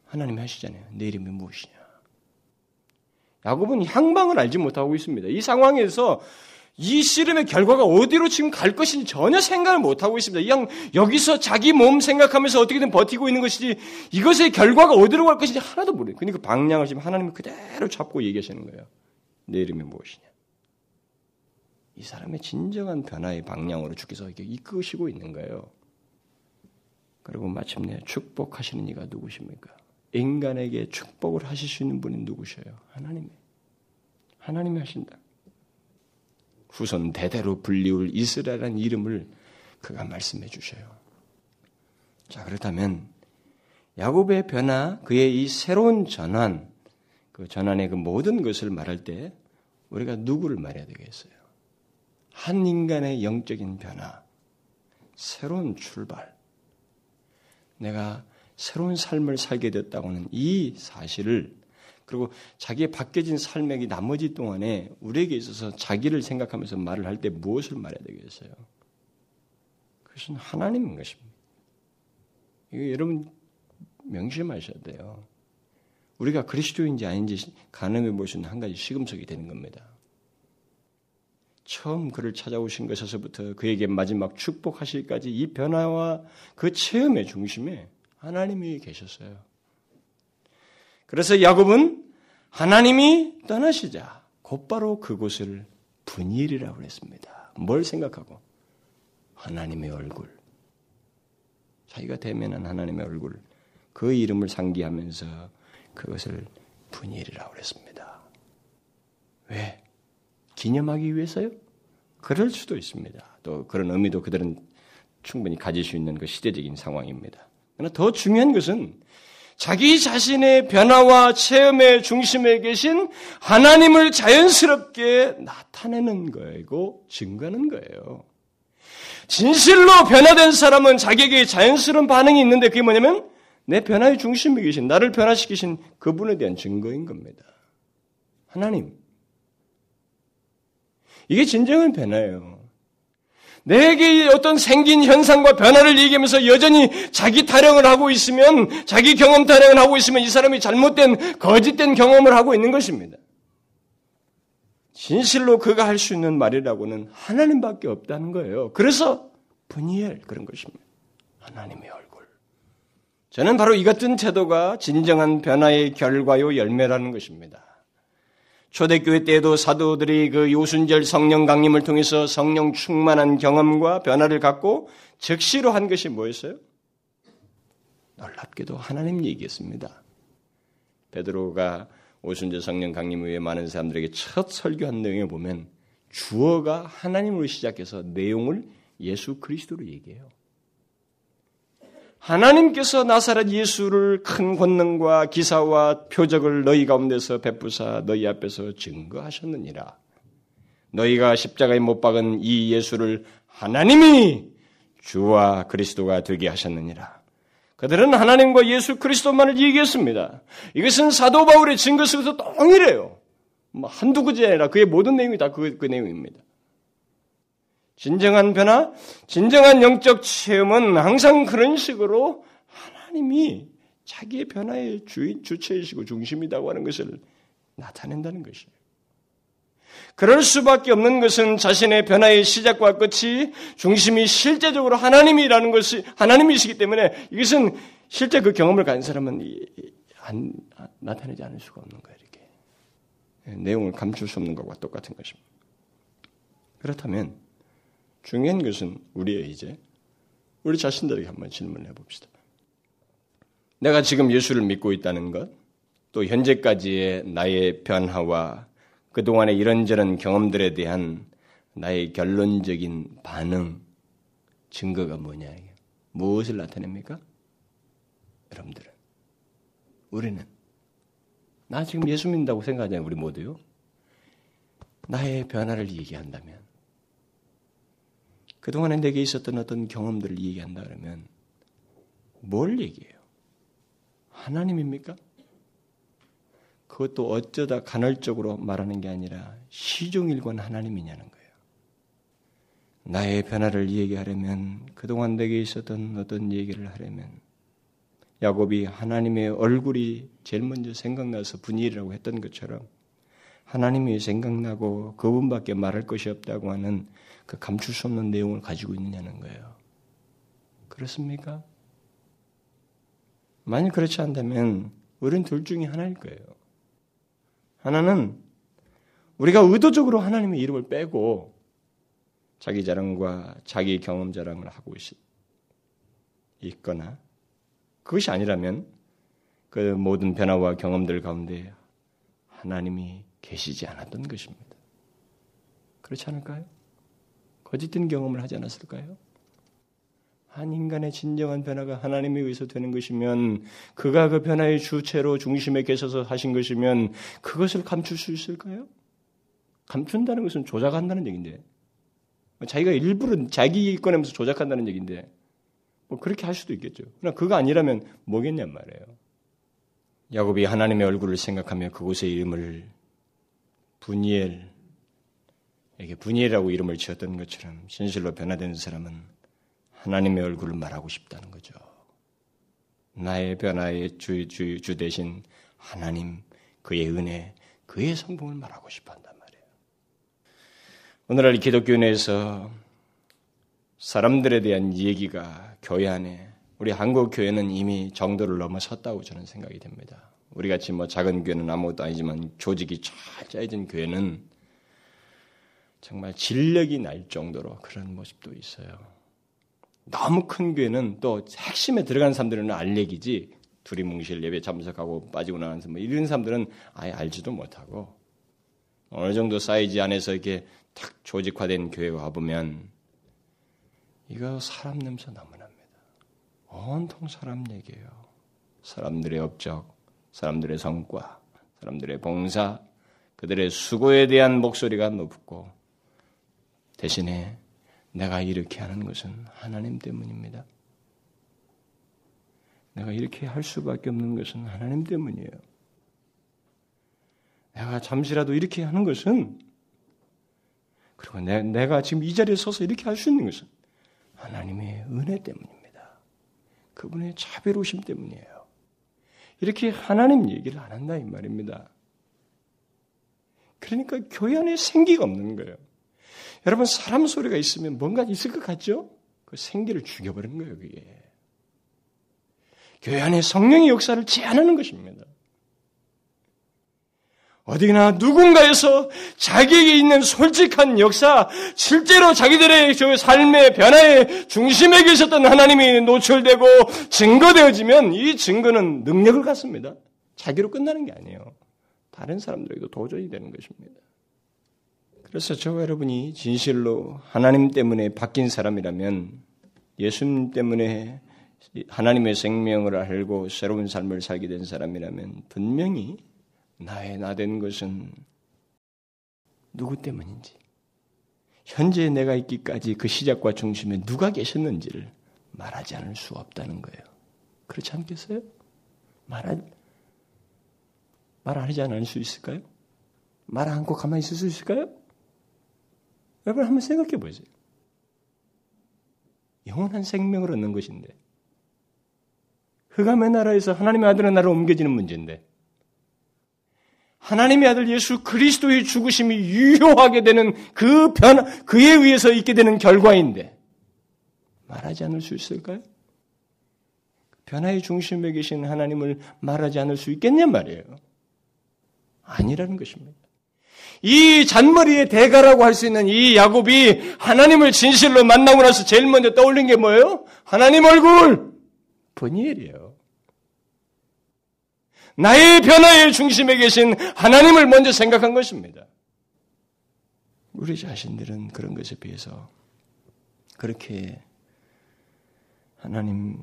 하나님이 하시잖아요. 내 이름이 무엇이냐? 야곱은 향방을 알지 못하고 있습니다. 이 상황에서 이 씨름의 결과가 어디로 지금 갈 것인지 전혀 생각을 못하고 있습니다. 그냥 여기서 자기 몸 생각하면서 어떻게든 버티고 있는 것이지 이것의 결과가 어디로 갈 것인지 하나도 모르요 그러니까 그 방향을 지금 하나님이 그대로 잡고 얘기하시는 거예요. 내 이름이 무엇이냐. 이 사람의 진정한 변화의 방향으로 주께서 이끄시고 있는 거예요. 그리고 마침내 축복하시는 이가 누구십니까? 인간에게 축복을 하실 수 있는 분이 누구셔요? 하나님이. 하나님이 하신다. 후손 대대로 불리울 이스라엘이라는 이름을 그가 말씀해 주셔요. 자, 그렇다면 야곱의 변화, 그의 이 새로운 전환, 그 전환의 그 모든 것을 말할 때 우리가 누구를 말해야 되겠어요? 한 인간의 영적인 변화, 새로운 출발, 내가 새로운 삶을 살게 됐다고는 이 사실을 그리고 자기의 바뀌어진 삶의 나머지 동안에 우리에게 있어서 자기를 생각하면서 말을 할 때 무엇을 말해야 되겠어요? 그것은 하나님인 것입니다. 이거 여러분 명심하셔야 돼요. 우리가 그리스도인지 아닌지 가늠해 있는 한 가지 시금석이 되는 겁니다. 처음 그를 찾아오신 것에서부터 그에게 마지막 축복하실까지 이 변화와 그 체험의 중심에 하나님이 계셨어요. 그래서 야곱은 하나님이 떠나시자 곧바로 그곳을 분일이라고 했습니다. 뭘 생각하고? 하나님의 얼굴. 자기가 대면한 하나님의 얼굴. 그 이름을 상기하면서 그것을 분일이라고 했습니다. 왜? 기념하기 위해서요? 그럴 수도 있습니다. 또 그런 의미도 그들은 충분히 가질 수 있는 그 시대적인 상황입니다. 그러나 더 중요한 것은 자기 자신의 변화와 체험의 중심에 계신 하나님을 자연스럽게 나타내는 거이고 증거하는 거예요. 진실로 변화된 사람은 자기에게 자연스러운 반응이 있는데 그게 뭐냐면 내 변화의 중심에 계신 나를 변화시키신 그분에 대한 증거인 겁니다. 하나님. 이게 진정한 변화예요. 내게 어떤 생긴 현상과 변화를 얘기하면서 여전히 자기 타령을 하고 있으면, 자기 경험 타령을 하고 있으면 이 사람이 잘못된, 거짓된 경험을 하고 있는 것입니다. 진실로 그가 할 수 있는 말이라고는 하나님밖에 없다는 거예요. 그래서 분이엘 그런 것입니다. 하나님의 얼굴. 저는 바로 이 같은 태도가 진정한 변화의 결과요 열매라는 것입니다. 초대교회 때에도 사도들이 그 요순절 성령 강림을 통해서 성령 충만한 경험과 변화를 갖고 즉시로 한 것이 뭐였어요? 놀랍게도 하나님 얘기했습니다. 베드로가 오순절 성령 강림 후에 많은 사람들에게 첫 설교한 내용에 보면 주어가 하나님으로 시작해서 내용을 예수 그리스도로 얘기해요. 하나님께서 나사렛 예수를 큰 권능과 기사와 표적을 너희 가운데서 베푸사 너희 앞에서 증거하셨느니라. 너희가 십자가에 못 박은 이 예수를 하나님이 주와 그리스도가 되게 하셨느니라. 그들은 하나님과 예수 그리스도만을 얘기했습니다. 이것은 사도 바울의 증거 속에서 동일해요. 뭐 한두 구제 아니라 그의 모든 내용이 다 그 그 내용입니다. 진정한 변화, 진정한 영적 체험은 항상 그런 식으로 하나님이 자기의 변화의 주인, 주체이시고 중심이라고 하는 것을 나타낸다는 것이에요. 그럴 수밖에 없는 것은 자신의 변화의 시작과 끝이 중심이 실제적으로 하나님이라는 것이 하나님이시기 때문에 이것은 실제 그 경험을 가진 사람은 안, 나타내지 않을 수가 없는 거예요. 이렇게 내용을 감출 수 없는 것과 똑같은 것입니다. 그렇다면 중요한 것은 우리의 이제 우리 자신들에게 한번 질문해 봅시다. 내가 지금 예수를 믿고 있다는 것, 또 현재까지의 나의 변화와 그동안의 이런저런 경험들에 대한 나의 결론적인 반응, 증거가 뭐냐, 무엇을 나타냅니까? 여러분들은. 우리는. 나 지금 예수 믿는다고 생각하잖아요, 우리 모두요. 나의 변화를 얘기한다면, 그동안에 내게 있었던 어떤 경험들을 얘기한다 그러면 뭘 얘기해요? 하나님입니까? 그것도 어쩌다 간헐적으로 말하는 게 아니라 시종일관 하나님이냐는 거예요. 나의 변화를 얘기하려면 그동안 내게 있었던 어떤 얘기를 하려면 야곱이 하나님의 얼굴이 제일 먼저 생각나서 분일이라고 했던 것처럼 하나님이 생각나고 그분밖에 말할 것이 없다고 하는 그 감출 수 없는 내용을 가지고 있느냐는 거예요. 그렇습니까? 만약 그렇지 않다면 우리는 둘 중에 하나일 거예요. 하나는 우리가 의도적으로 하나님의 이름을 빼고 자기 자랑과 자기 경험 자랑을 하고 있거나 그것이 아니라면 그 모든 변화와 경험들 가운데 하나님이 계시지 않았던 것입니다. 그렇지 않을까요? 거짓된 경험을 하지 않았을까요? 한 인간의 진정한 변화가 하나님에 의해서 되는 것이면 그가 그 변화의 주체로 중심에 계셔서 하신 것이면 그것을 감출 수 있을까요? 감춘다는 것은 조작한다는 얘기인데 자기가 일부러 자기 꺼내면서 조작한다는 얘기인데 뭐 그렇게 할 수도 있겠죠. 그러나 그거 아니라면 뭐겠냔 말이에요. 야곱이 하나님의 얼굴을 생각하며 그곳의 이름을 분이엘 에게 분이라고 이름을 지었던 것처럼 진실로 변화된 사람은 하나님의 얼굴을 말하고 싶다는 거죠. 나의 변화의 주, 주, 주 대신 하나님, 그의 은혜, 그의 성공을 말하고 싶어 한단 말이에요. 오늘날 기독교 내에서 사람들에 대한 얘기가 교회 안에 우리 한국 교회는 이미 정도를 넘어섰다고 저는 생각이 됩니다. 우리 같이 뭐 작은 교회는 아무것도 아니지만 조직이 잘 짜여진 교회는 정말 진력이 날 정도로 그런 모습도 있어요. 너무 큰 교회는 또 핵심에 들어간 사람들은 알 얘기지 둘이 뭉실 예배 참석하고 빠지고 나서 뭐 이런 사람들은 아예 알지도 못하고 어느 정도 사이즈 안에서 이렇게 탁 조직화된 교회 와보면 이거 사람 냄새 너무 납니다. 온통 사람 얘기예요. 사람들의 업적, 사람들의 성과, 사람들의 봉사, 그들의 수고에 대한 목소리가 높고 대신에 내가 이렇게 하는 것은 하나님 때문입니다. 내가 이렇게 할 수밖에 없는 것은 하나님 때문이에요. 내가 잠시라도 이렇게 하는 것은 그리고 내, 내가 지금 이 자리에 서서 이렇게 할 수 있는 것은 하나님의 은혜 때문입니다. 그분의 자비로우심 때문이에요. 이렇게 하나님 얘기를 안 한다 이 말입니다. 그러니까 교회 안에 생기가 없는 거예요. 여러분 사람 소리가 있으면 뭔가 있을 것 같죠? 그 생기를 죽여버리는 거예요, 그게. 교회 안에 성령의 역사를 제한하는 것입니다. 어디나 누군가에서 자기에게 있는 솔직한 역사, 실제로 자기들의 삶의 변화의 중심에 계셨던 하나님이 노출되고 증거되어지면 이 증거는 능력을 갖습니다. 자기로 끝나는 게 아니에요. 다른 사람들에게도 도전이 되는 것입니다. 그래서 저와 여러분이 진실로 하나님 때문에 바뀐 사람이라면 예수님 때문에 하나님의 생명을 알고 새로운 삶을 살게 된 사람이라면 분명히 나의 나된 것은 누구 때문인지 현재 내가 있기까지 그 시작과 중심에 누가 계셨는지를 말하지 않을 수 없다는 거예요. 그렇지 않겠어요? 말하, 말하지 않을 수 있을까요? 말 않고 가만히 있을 수 있을까요? 여러분 한번 생각해 보세요. 영원한 생명을 얻는 것인데 흑암의 나라에서 하나님의 아들의 나라로 옮겨지는 문제인데 하나님의 아들 예수 그리스도의 죽으심이 유효하게 되는 그 변화, 그에 의해서 있게 되는 결과인데 말하지 않을 수 있을까요? 변화의 중심에 계신 하나님을 말하지 않을 수 있겠냔 말이에요. 아니라는 것입니다. 이 잔머리의 대가라고 할 수 있는 이 야곱이 하나님을 진실로 만나고 나서 제일 먼저 떠올린 게 뭐예요? 하나님 얼굴! 버니엘이에요. 나의 변화의 중심에 계신 하나님을 먼저 생각한 것입니다. 우리 자신들은 그런 것에 비해서 그렇게 하나님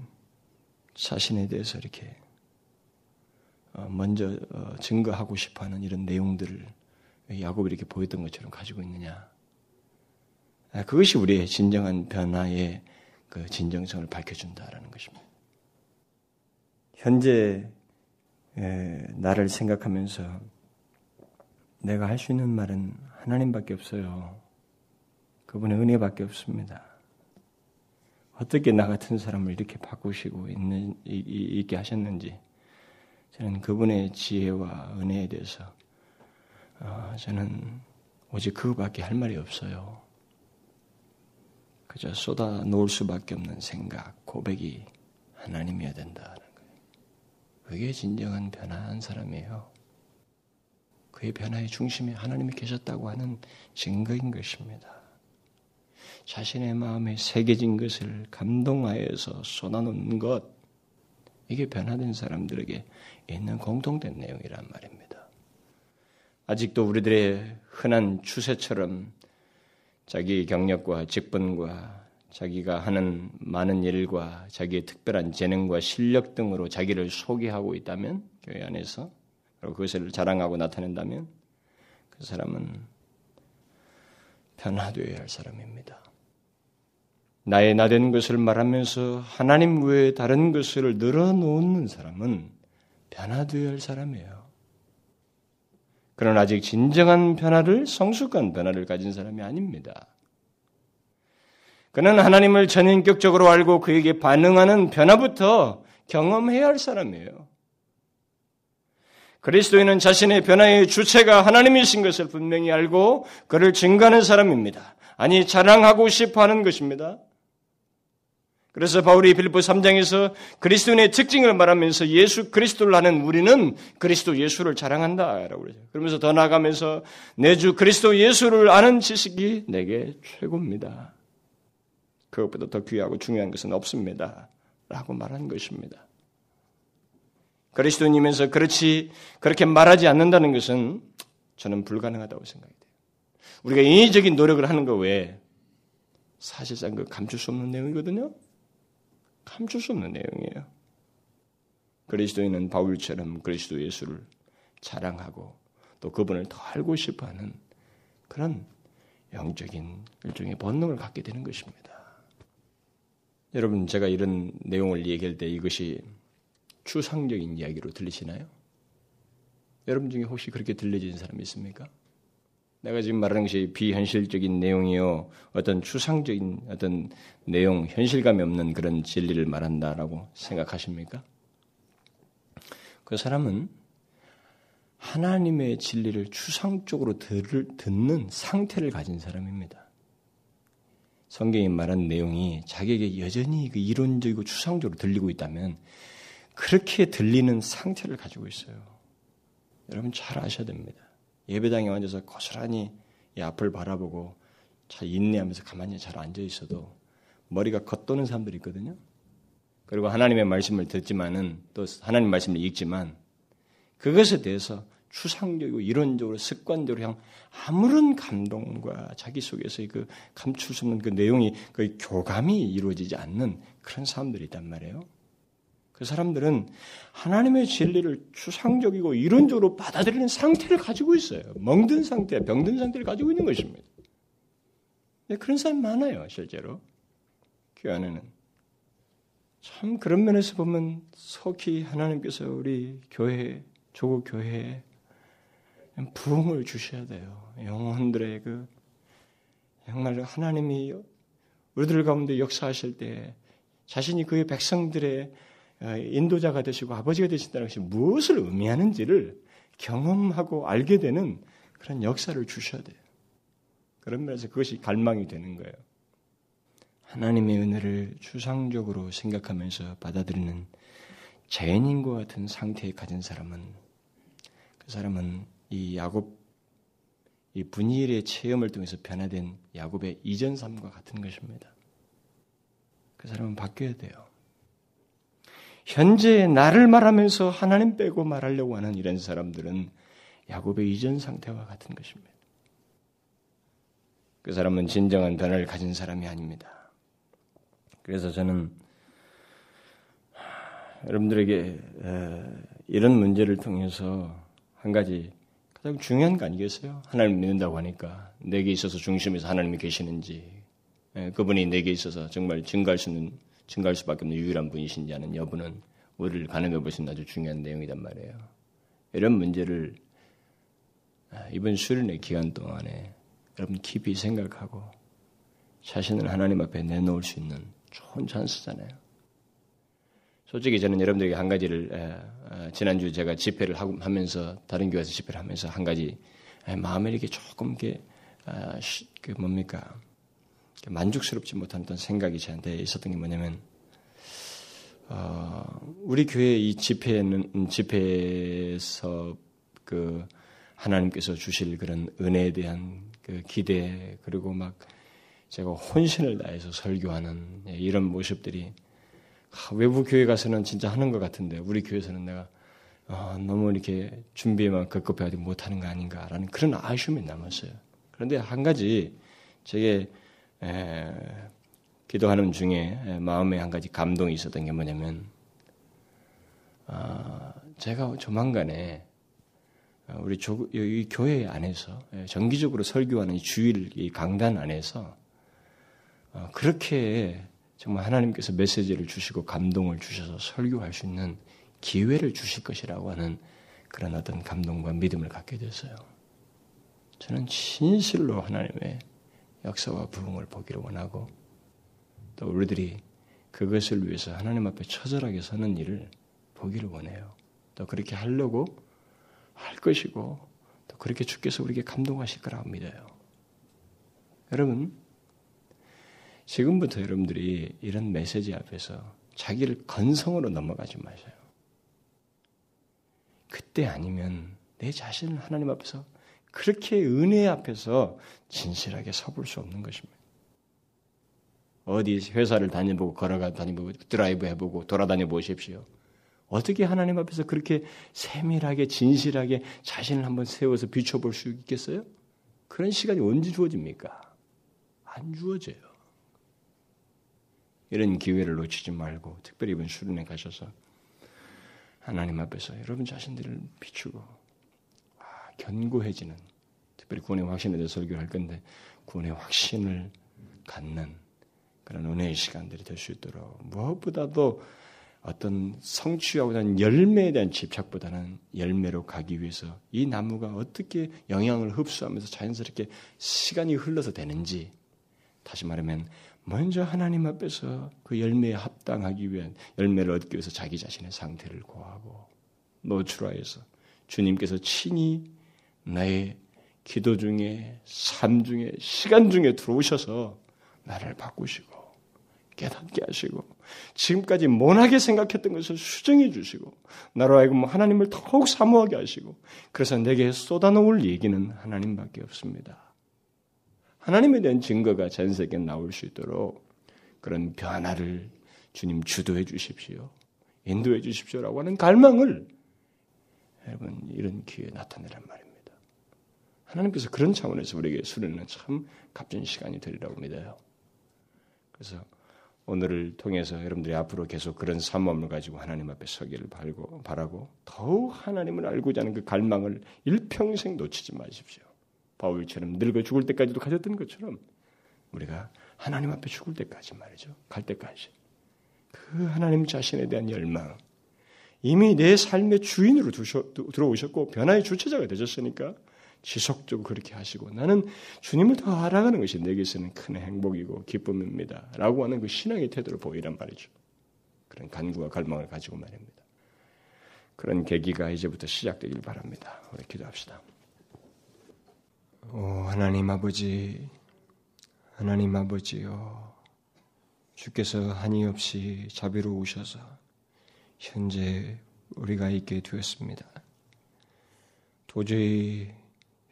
자신에 대해서 이렇게 어, 먼저 어, 증거하고 싶어하는 이런 내용들을 야곱이 이렇게 보였던 것처럼 가지고 있느냐? 아, 그것이 우리의 진정한 변화의 그 진정성을 밝혀준다라는 것입니다. 현재 나를 생각하면서 내가 할 수 있는 말은 하나님밖에 없어요. 그분의 은혜밖에 없습니다. 어떻게 나 같은 사람을 이렇게 바꾸시고 있는, 있게 하셨는지 저는 그분의 지혜와 은혜에 대해서 어, 저는 오직 그거밖에 할 말이 없어요. 그저 쏟아 놓을 수밖에 없는 생각, 고백이 하나님이어야 거예요. 그게 진정한 변화한 사람이에요. 그의 변화의 중심에 하나님이 계셨다고 하는 증거인 것입니다. 자신의 마음에 새겨진 것을 감동하여서 쏟아놓는 것, 이게 변화된 사람들에게 있는 공통된 내용이란 말입니다. 아직도 우리들의 흔한 추세처럼 자기 경력과 직분과 자기가 하는 많은 일과 자기의 특별한 재능과 실력 등으로 자기를 소개하고 있다면 교회 안에서 그리고 그것을 자랑하고 나타낸다면 그 사람은 변화되어야 할 사람입니다. 나의 나된 것을 말하면서 하나님 외에 다른 것을 늘어놓는 사람은 변화되어야 할 사람이에요. 그러나 아직 진정한 변화를 성숙한 변화를 가진 사람이 아닙니다. 그는 하나님을 전인격적으로 알고 그에게 반응하는 변화부터 경험해야 할 사람이에요. 그리스도인은 자신의 변화의 주체가 하나님이신 것을 분명히 알고 그를 증거하는 사람입니다. 아니 자랑하고 싶어 하는 것입니다. 그래서 바울이 빌립보 3장에서 그리스도인의 특징을 말하면서 예수 그리스도를 아는 우리는 그리스도 예수를 자랑한다라고 그러죠. 그러면서 더 나아가면서 내 주 그리스도 예수를 아는 지식이 내게 최고입니다. 그것보다 더 귀하고 중요한 것은 없습니다. 라고 말하는 것입니다. 그리스도님에서 그렇지 그렇게 말하지 않는다는 것은 저는 불가능하다고 생각이 돼요. 우리가 인위적인 노력을 하는 것 외에 사실상 그 감출 수 없는 내용이거든요. 감출 수 없는 내용이에요. 그리스도인은 바울처럼 그리스도 예수를 자랑하고 또 그분을 더 알고 싶어 하는 그런 영적인 일종의 본능을 갖게 되는 것입니다. 여러분 제가 이런 내용을 얘기할 때 이것이 추상적인 이야기로 들리시나요? 여러분 중에 혹시 그렇게 들려지는 사람이 있습니까? 내가 지금 말하는 것이 비현실적인 내용이요, 어떤 추상적인 어떤 내용, 현실감이 없는 그런 진리를 말한다라고 생각하십니까? 그 사람은 하나님의 진리를 추상적으로 들, 듣는 상태를 가진 사람입니다. 성경이 말한 내용이 자기에게 여전히 그 이론적이고 추상적으로 들리고 있다면 그렇게 들리는 상태를 가지고 있어요. 여러분 잘 아셔야 됩니다. 예배당에 앉아서 고스란히 이 앞을 바라보고 잘 인내하면서 가만히 잘 앉아 있어도 머리가 겉도는 사람들이 있거든요. 그리고 하나님의 말씀을 듣지만은 또 하나님 말씀을 읽지만 그것에 대해서 추상적이고 이론적으로 습관적으로 그냥 아무런 감동과 자기 속에서의 그 감출 수 없는 그 내용이 그 교감이 이루어지지 않는 그런 사람들이 있단 말이에요. 그 사람들은 하나님의 진리를 추상적이고 이론적으로 받아들이는 상태를 가지고 있어요. 멍든 상태, 병든 상태를 가지고 있는 것입니다. 네, 그런 사람 많아요, 실제로. 교회 안에는. 참 그런 면에서 보면 속히 하나님께서 우리 교회, 조국 교회에 부흥을 주셔야 돼요. 영혼들의 그 정말 하나님이 우리들 가운데 역사하실 때 자신이 그의 백성들의 어, 인도자가 되시고 아버지가 되신다는 것이 무엇을 의미하는지를 경험하고 알게 되는 그런 역사를 주셔야 돼요. 그런 면에서 그것이 갈망이 되는 거예요. 하나님의 은혜를 추상적으로 생각하면서 받아들이는 자연인과 같은 상태에 가진 사람은 그 사람은 이 야곱 이 분일의 체험을 통해서 변화된 야곱의 이전 삶과 같은 것입니다. 그 사람은 바뀌어야 돼요. 현재의 나를 말하면서 하나님 빼고 말하려고 하는 이런 사람들은 야곱의 이전 상태와 같은 것입니다. 그 사람은 진정한 변화를 가진 사람이 아닙니다. 그래서 저는 여러분들에게 이런 문제를 통해서 한 가지 가장 중요한 거 아니겠어요? 하나님 믿는다고 하니까 내게 있어서 중심에서 하나님이 계시는지 그분이 내게 있어서 정말 증가할 수 있는 증가할 수밖에 없는 유일한 분이신지 하는 여부는 우리를 가늠해 보시는 아주 중요한 내용이란 말이에요. 이런 문제를 아, 이번 수련의 기간 동안에 여러분 깊이 생각하고 자신을 하나님 앞에 내놓을 수 있는 좋은 찬스잖아요. 솔직히 저는 여러분들에게 한 가지를 지난주 제가 집회를 하면서 다른 교회에서 집회를 하면서 한 가지 마음에 이렇게 조금 이렇게 아, 그 뭡니까? 만족스럽지 못한 어떤 생각이 저한테 있었던 게 뭐냐면 어, 우리 교회 이 집회는 집회에서 그 하나님께서 주실 그런 은혜에 대한 그 기대 그리고 막 제가 혼신을 다해서 설교하는 예, 이런 모습들이 외부 교회 가서는 진짜 하는 것 같은데 우리 교회에서는 내가 어, 너무 이렇게 준비에만 급급해가지고 못하는 거 아닌가라는 그런 아쉬움이 남았어요. 그런데 한 가지 제게 에, 기도하는 중에 마음에 한 가지 감동이 있었던 게 뭐냐면 어, 제가 조만간에 우리 조, 이 교회 안에서 정기적으로 설교하는 이 주일 이 강단 안에서 어, 그렇게 정말 하나님께서 메시지를 주시고 감동을 주셔서 설교할 수 있는 기회를 주실 것이라고 하는 그런 어떤 감동과 믿음을 갖게 됐어요. 저는 진실로 하나님의 역사와 부흥을 보기를 원하고 또 우리들이 그것을 위해서 하나님 앞에 처절하게 서는 일을 보기를 원해요. 또 그렇게 하려고 것이고 또 그렇게 주께서 우리에게 감동하실 거라고 믿어요. 여러분, 지금부터 여러분들이 이런 메시지 앞에서 자기를 건성으로 넘어가지 마세요. 그때 아니면 내 자신을 하나님 앞에서 그렇게 은혜 앞에서 진실하게 서볼 수 없는 것입니다. 어디 회사를 다녀보고 걸어가 다니고 드라이브 해보고 돌아다녀 보십시오. 어떻게 하나님 앞에서 그렇게 세밀하게 진실하게 자신을 한번 세워서 비춰볼 수 있겠어요? 그런 시간이 언제 주어집니까? 안 주어져요. 이런 기회를 놓치지 말고 특별히 이번 수련회 가셔서 하나님 앞에서 여러분 자신들을 비추고 아, 견고해지는 특별히 구원의 확신에 대해서 설교를 할 건데 구원의 확신을 갖는 그런 은혜의 시간들이 될 수 있도록 무엇보다도 어떤 성취하고자 하는 열매에 대한 집착보다는 열매로 가기 위해서 이 나무가 어떻게 영향을 흡수하면서 자연스럽게 시간이 흘러서 되는지 다시 말하면 먼저 하나님 앞에서 그 열매에 합당하기 위한 열매를 얻기 위해서 자기 자신의 상태를 고하고 노출하여서 주님께서 친히 나의 기도 중에 삶 중에 시간 중에 들어오셔서 나를 바꾸시고 깨닫게 하시고 지금까지 못하게 생각했던 것을 수정해 주시고 나로 하여금 하나님을 더욱 사모하게 하시고 그래서 내게 쏟아놓을 얘기는 하나님밖에 없습니다. 하나님에 대한 증거가 전 세계에 나올 수 있도록 그런 변화를 주님 주도해 주십시오. 인도해 주십시오라고 하는 갈망을 여러분 이런 기회에 나타내란 말입니다. 하나님께서 그런 차원에서 우리에게 수련은 참 값진 시간이 되리라고 믿어요. 그래서 오늘을 통해서 여러분들이 앞으로 계속 그런 사모함을 가지고 하나님 앞에 서기를 바라고 더욱 하나님을 알고자 하는 그 갈망을 일평생 놓치지 마십시오. 바울처럼 늙어 죽을 때까지도 가졌던 것처럼 우리가 하나님 앞에 죽을 때까지 말이죠. 갈 때까지. 그 하나님 자신에 대한 열망. 이미 내 삶의 주인으로 두셔, 들어오셨고 변화의 주체자가 되셨으니까 지속적으로 그렇게 하시고 나는 주님을 더 알아가는 것이 내게서는 큰 행복이고 기쁨입니다. 라고 하는 그 신앙의 태도를 보이란 말이죠. 그런 간구와 갈망을 가지고 말입니다. 그런 계기가 이제부터 시작되길 바랍니다. 우리 기도합시다. 오, 하나님 아버지, 하나님 아버지요. 주께서 한이 없이 자비로우셔서 현재 우리가 있게 되었습니다. 도저히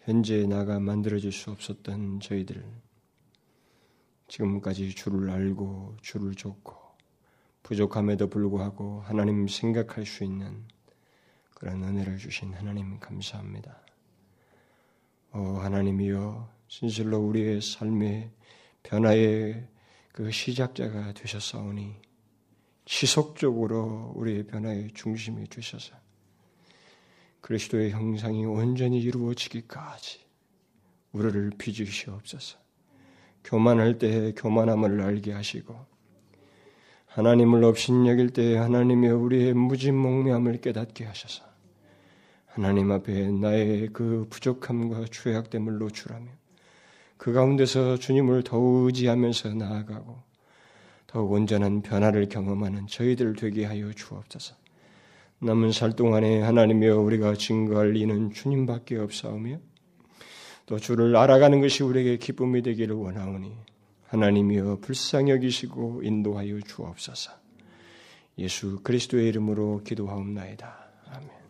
현재 나가 만들어질 수 없었던 저희들 지금까지 주를 알고 주를 줬고 부족함에도 불구하고 하나님 생각할 수 있는 그런 은혜를 주신 하나님 감사합니다. 어, 하나님이여 진실로 우리의 삶의 변화의 그 시작자가 되셨사오니 지속적으로 우리의 변화의 중심이 되셔서 그리스도의 형상이 온전히 이루어지기까지 우리를 빚으시옵소서. 교만할 때 교만함을 알게 하시고 하나님을 업신여길 때 하나님의 우리의 무진몽매함을 깨닫게 하셔서 하나님 앞에 나의 그 부족함과 죄악됨을 노출하며 그 가운데서 주님을 더욱 의지하면서 나아가고 더욱 온전한 변화를 경험하는 저희들 되게 하여 주옵소서. 남은 살 동안에 하나님이여 우리가 증거할 이는 주님밖에 없사오며 또 주를 알아가는 것이 우리에게 기쁨이 되기를 원하오니 하나님이여 불쌍히 여기시고 인도하여 주옵소서. 예수 그리스도의 이름으로 기도하옵나이다. 아멘.